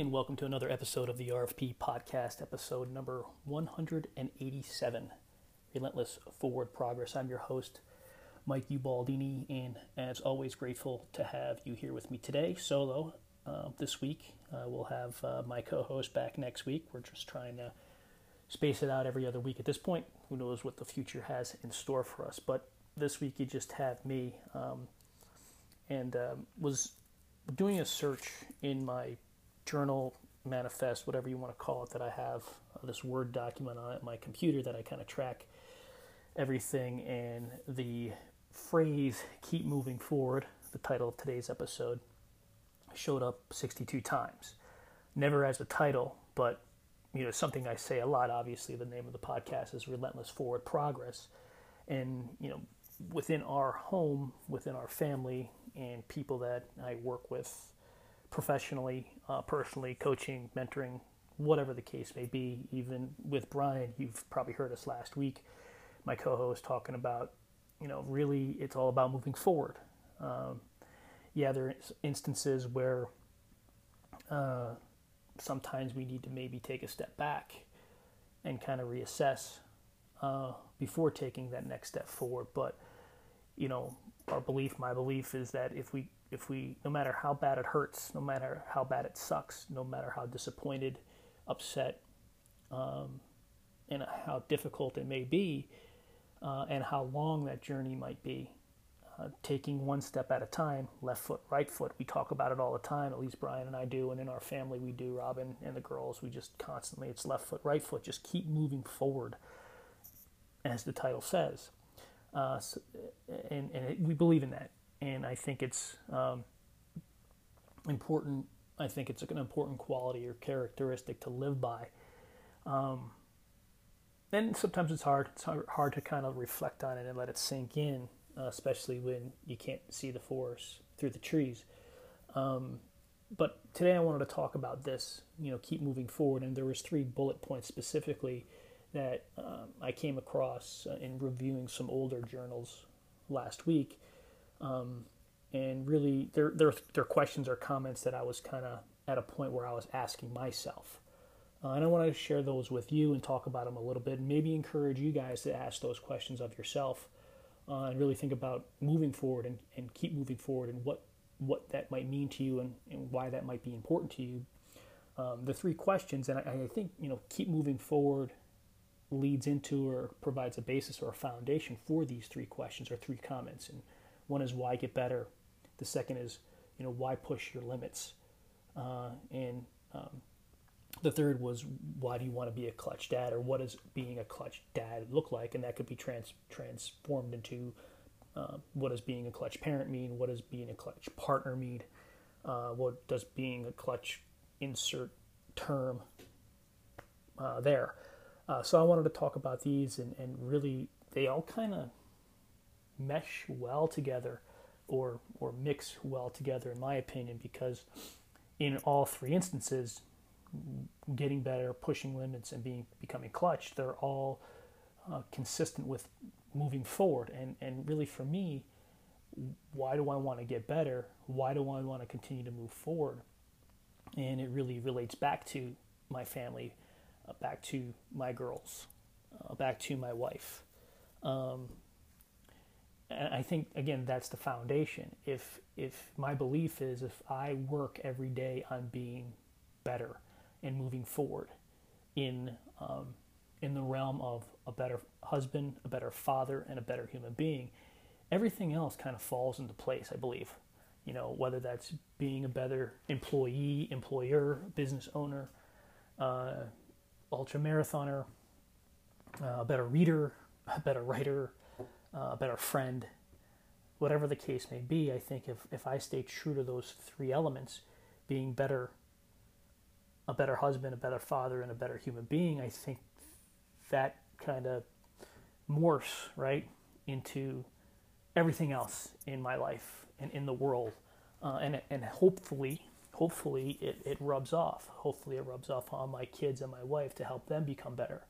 And welcome to another episode of the RFP Podcast, episode number 187 Relentless Forward Progress. I'm your host, Mike Ubaldini, and as always, grateful to have you here with me today, solo. Uh, this week, uh, we'll have uh, my co host back next week. We're just trying to space it out every other week at this point. Who knows what the future has in store for us? But this week, you just have me, um, and um, was doing a search in my journal, manifest, whatever you want to call it, that I have uh, this Word document on my computer that I kind of track everything. And the phrase keep moving forward, the title of today's episode, showed up 62 times. Never as a title, but you know something I say a lot. Obviously, the name of the podcast is Relentless Forward Progress, and you know within our home, within our family, and people that I work with professionally, uh, personally, coaching, mentoring, whatever the case may be. Even with Brian, you've probably heard us last week, my co-host talking about, you know, really it's all about moving forward. Um, yeah, there are instances where uh, sometimes we need to maybe take a step back and kind of reassess uh, before taking that next step forward. But you know, our belief, my belief, is that if we if we, no matter how bad it hurts, no matter how bad it sucks, no matter how disappointed, upset, um, and how difficult it may be, uh, and how long that journey might be, uh, taking one step at a time, left foot, right foot. We talk about it all the time. At least Brian and I do, and in our family we do. Robin and the girls, we just constantly. It's left foot, right foot. Just keep moving forward, as the title says. Uh, so, and and it, we believe in that and I think it's um, important. I think it's an important quality or characteristic to live by. Um, and sometimes it's hard. It's hard to kind of reflect on it and let it sink in, uh, especially when you can't see the forest through the trees. Um, but today I wanted to talk about this. You know, keep moving forward. And there was three bullet points specifically that um, I came across in reviewing some older journals last week um, and really, their their their questions or comments that I was kind of at a point where I was asking myself. Uh, and I want to share those with you and talk about them a little bit, and maybe encourage you guys to ask those questions of yourself, uh, and really think about moving forward and, and keep moving forward and what what that might mean to you and, and why that might be important to you. Um, the three questions, and I, I think you know, keep moving forward leads into or provides a basis or a foundation for these three questions or three comments. And one is why get better. The second is, you know, why push your limits. Uh, and um, the third was why do you want to be a clutch dad or what does being a clutch dad look like? And that could be trans- transformed into uh, what does being a clutch parent mean? What does being a clutch partner mean? Uh, what does being a clutch insert term uh, there? Uh, so I wanted to talk about these and, and really they all kind of mesh well together or or mix well together in my opinion because in all three instances getting better pushing limits and being becoming clutch they're all uh, consistent with moving forward. And and really for me why do I want to get better? Why do I want to continue to move forward? And it really relates back to my family uh, back to my girls uh, back to my wife. Um, and I think again that's the foundation. If if my belief is if I work every day on being better and moving forward in um, in the realm of a better husband, a better father, and a better human being, everything else kind of falls into place. I believe, you know, whether that's being a better employee, employer, business owner, uh, ultra marathoner, uh, a better reader, a better writer uh, a better friend, whatever the case may be, I think if, if I stay true to those three elements, being better, a better husband, a better father, and a better human being, I think that kind of morphs, right, into everything else in my life and in the world. Uh, and, and hopefully, hopefully it, it rubs off. Hopefully it rubs off on my kids and my wife to help them become better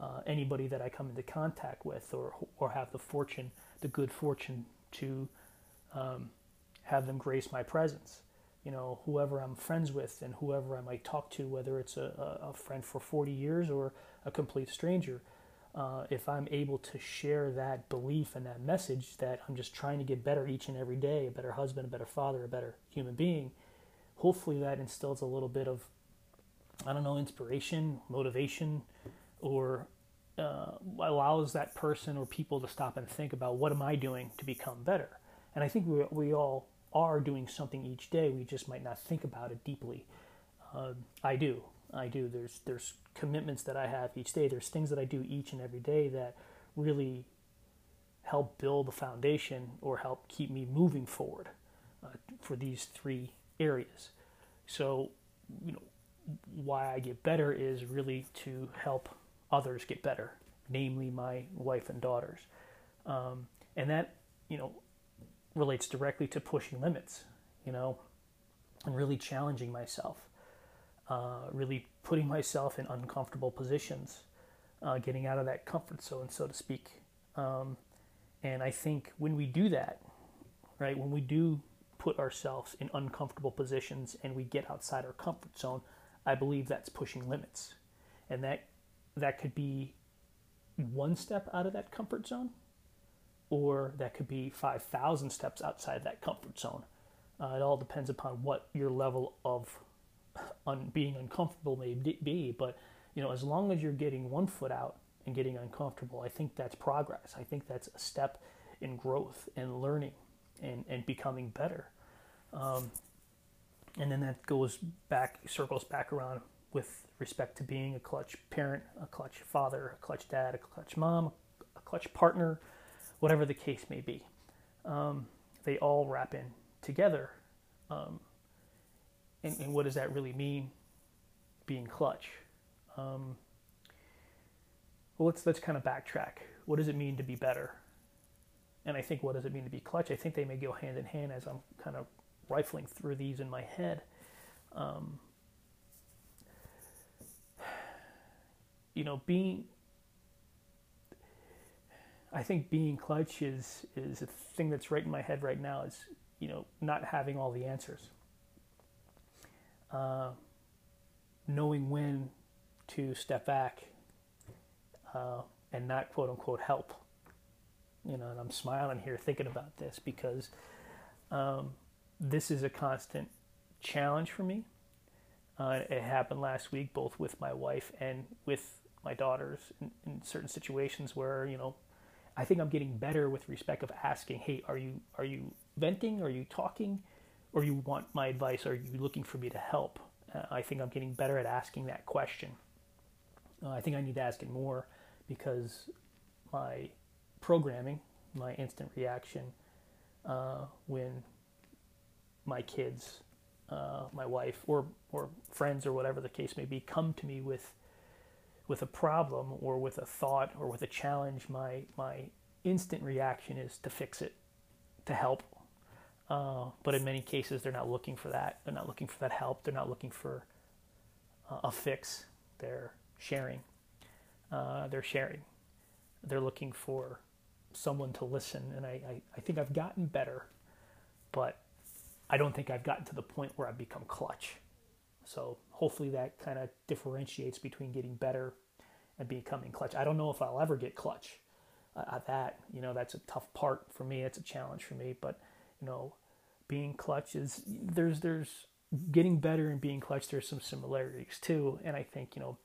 uh, anybody that I come into contact with or, or have the fortune, the good fortune to um, have them grace my presence. you know, whoever I'm friends with and whoever I might talk to, whether it's a, a friend for 40 years or a complete stranger. Uh, if I'm able to share that belief and that message that I'm just trying to get better each and every day, a better husband, a better father, a better human being, hopefully that instills a little bit of, I don't know, inspiration, motivation, or uh, allows that person or people to stop and think about what am I doing to become better. And I think we, we all are doing something each day. We just might not think about it deeply. Uh, I do. I do. There's there's commitments that I have each day. There's things that I do each and every day that really help build the foundation or help keep me moving forward uh, for these three areas. So, you know, why I get better is really to help others get better, namely my wife and daughters. Um, and that, you know, relates directly to pushing limits, you know, and really challenging myself, uh, really putting myself in uncomfortable positions, uh, getting out of that comfort zone, so to speak. Um, and I think when we do that, right, when we do put ourselves in uncomfortable positions and we get outside our comfort zone, I believe that's pushing limits. And that that could be one step out of that comfort zone or that could be 5,000 steps outside that comfort zone. Uh, it all depends upon what your level of un- being uncomfortable may be. But you know, as long as you're getting one foot out and getting uncomfortable, I think that's progress. I think that's a step in growth and learning and, and becoming better. Um, and then that goes back, circles back around with respect to being a clutch parent, a clutch father, a clutch dad, a clutch mom, a clutch partner, whatever the case may be. Um, they all wrap in together. Um, and, and, what does that really mean, being clutch? Um, well, let's let's kind of backtrack. What does it mean to be better? And I think what does it mean to be clutch? I think they may go hand in hand as I'm kind of rifling through these in my head. Um, you know, being I think being clutch is is a thing that's right in my head right now. Is you know not having all the answers, uh, knowing when to step back uh, and not quote unquote help. You know, and I'm smiling here thinking about this because um, this is a constant challenge for me. Uh, it happened last week, both with my wife and with my daughters in, in certain situations where you know I think I'm getting better with respect of asking, hey, are you are you venting? Are you talking? Or you want my advice? Are you looking for me to help? Uh, I think I'm getting better at asking that question. Uh, I think I need to ask it more because my programming, my instant reaction uh, when my kids, uh, my wife, or or friends or whatever the case may be, come to me with with a problem or with a thought or with a challenge, my my instant reaction is to fix it, to help. Uh, but in many cases, they're not looking for that. They're not looking for that help. They're not looking for uh, a fix. They're sharing. Uh, they're sharing. They're looking for someone to listen. And I, I, I think I've gotten better, but I don't think I've gotten to the point where I've become clutch. So hopefully that kind of differentiates between getting better and becoming clutch. I don't know if I'll ever get clutch uh, at that. You know, that's a tough part for me. It's a challenge for me. But you know, being clutch is there's there's getting better and being clutch. There's some similarities too, and I think you know,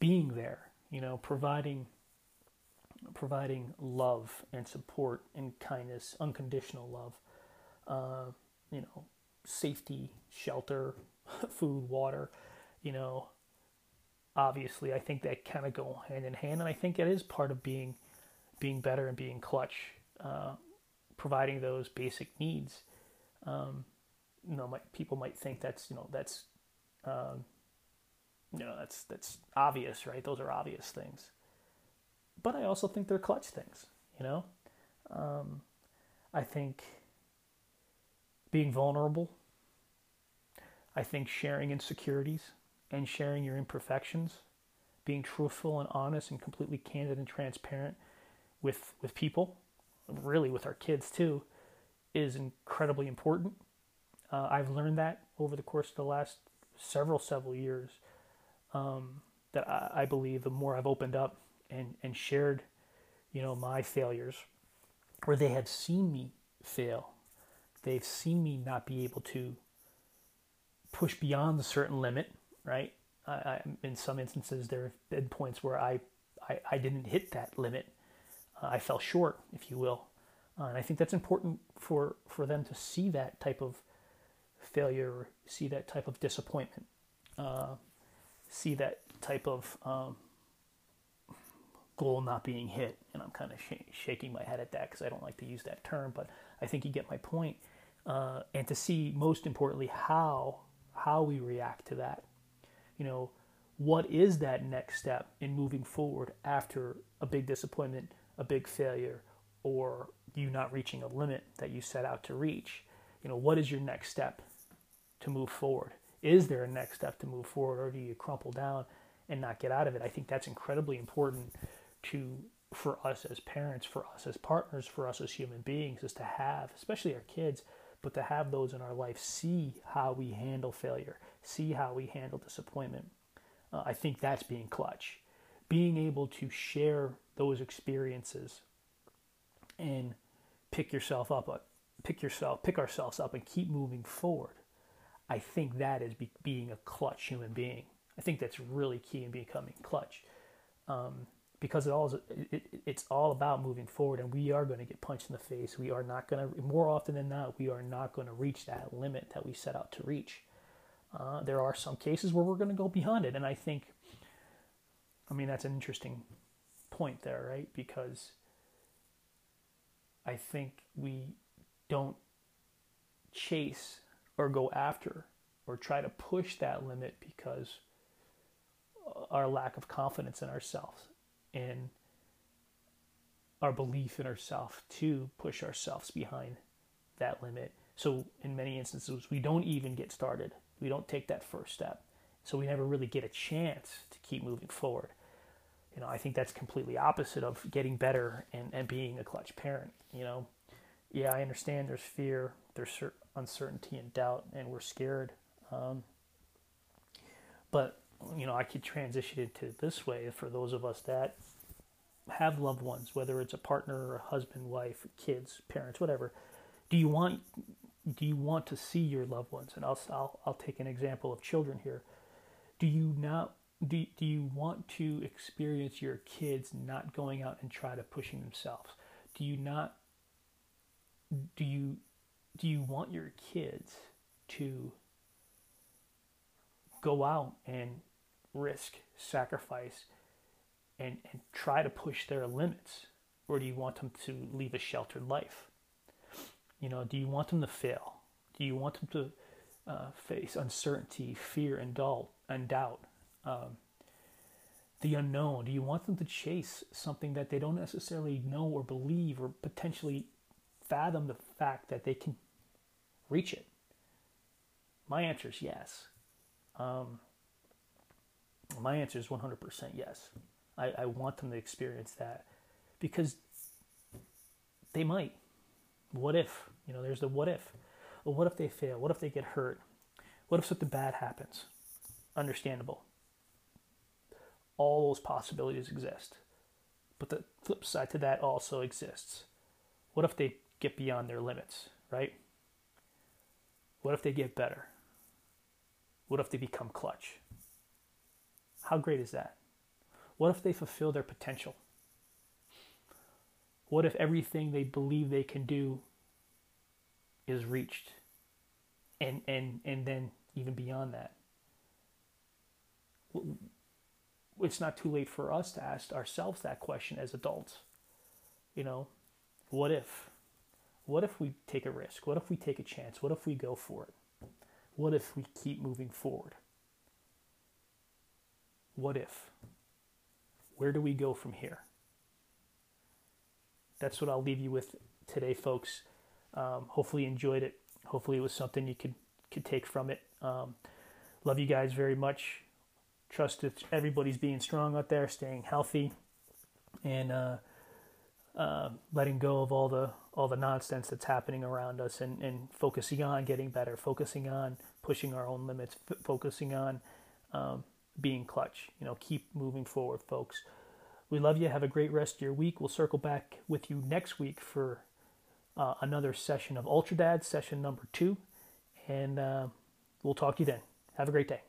being there, you know, providing providing love and support and kindness, unconditional love, uh, you know, safety, shelter, food, water, you know, obviously I think that kind of go hand in hand, and I think it is part of being being better and being clutch, uh, providing those basic needs. Um, you know, my, people might think that's you know that's um, you know that's that's obvious, right? Those are obvious things, but I also think they're clutch things. You know, um, I think being vulnerable I think sharing insecurities and sharing your imperfections, being truthful and honest and completely candid and transparent with with people, really with our kids too, is incredibly important. Uh, I've learned that over the course of the last several, several years. Um, that I, I, believe the more I've opened up and, and shared, you know, my failures, where they have seen me fail, they've seen me not be able to push beyond a certain limit, right? I, I, in some instances, there have been points where I, I, I didn't hit that limit. Uh, I fell short, if you will. Uh, and I think that's important for, for them to see that type of failure, see that type of disappointment, uh, see that type of um, goal not being hit. And I'm kind of sh- shaking my head at that because I don't like to use that term, but I think you get my point. Uh, and to see, most importantly, how how we react to that. You know, what is that next step in moving forward after a big disappointment, a big failure, or you not reaching a limit that you set out to reach? You know, what is your next step to move forward? Is there a next step to move forward, or do you crumple down and not get out of it? I think that's incredibly important to for us as parents, for us as partners, for us as human beings, is to have, especially our kids, but to have those in our life see how we handle failure, see how we handle disappointment. Uh, I think that's being clutch. Being able to share those experiences and pick yourself up, uh, pick yourself, pick ourselves up, and keep moving forward. I think that is be, being a clutch human being. I think that's really key in becoming clutch. Um, because it all it, it, it's all about moving forward and we are going to get punched in the face. We are not going to more often than not we are not going to reach that limit that we set out to reach. Uh, there are some cases where we're going to go beyond it and i think i mean that's an interesting point there right? Because i think we don't chase or go after or try to push that limit because our lack of confidence in ourselves and our belief in ourselves to push ourselves behind that limit. So, in many instances, we don't even get started. We don't take that first step. So, we never really get a chance to keep moving forward. You know, I think that's completely opposite of getting better and, and being a clutch parent. You know, yeah, I understand there's fear, there's uncertainty and doubt, and we're scared. Um, but you know, I could transition it to this way for those of us that have loved ones, whether it's a partner a husband, wife, kids, parents, whatever. Do you want do you want to see your loved ones? And I'll I'll, I'll take an example of children here. Do you not do, do you want to experience your kids not going out and try to pushing themselves? Do you not do you do you want your kids to go out and risk, sacrifice, and, and try to push their limits? Or do you want them to leave a sheltered life? You know, do you want them to fail? Do you want them to uh, face uncertainty, fear, and doubt? And doubt? Um, the unknown? Do you want them to chase something that they don't necessarily know or believe or potentially fathom the fact that they can reach it? My answer is yes. Um, my answer is 100% yes. I, I want them to experience that because they might. What if? You know, there's the what if. Well, what if they fail? What if they get hurt? What if something bad happens? Understandable. All those possibilities exist. But the flip side to that also exists. What if they get beyond their limits, right? What if they get better? What if they become clutch? How great is that? What if they fulfill their potential? What if everything they believe they can do is reached? And and and then even beyond that. It's not too late for us to ask ourselves that question as adults. You know, what if? What if we take a risk? What if we take a chance? What if we go for it? What if we keep moving forward? What if? Where do we go from here? That's what I'll leave you with today, folks. Um, hopefully, you enjoyed it. Hopefully, it was something you could could take from it. Um, love you guys very much. Trust that everybody's being strong out there, staying healthy, and uh, uh, letting go of all the all the nonsense that's happening around us and, and focusing on getting better, focusing on pushing our own limits, f- focusing on um, being clutch. You know, keep moving forward, folks. We love you. Have a great rest of your week. We'll circle back with you next week for uh, another session of Ultra Dad, session number two. And uh, we'll talk to you then. Have a great day.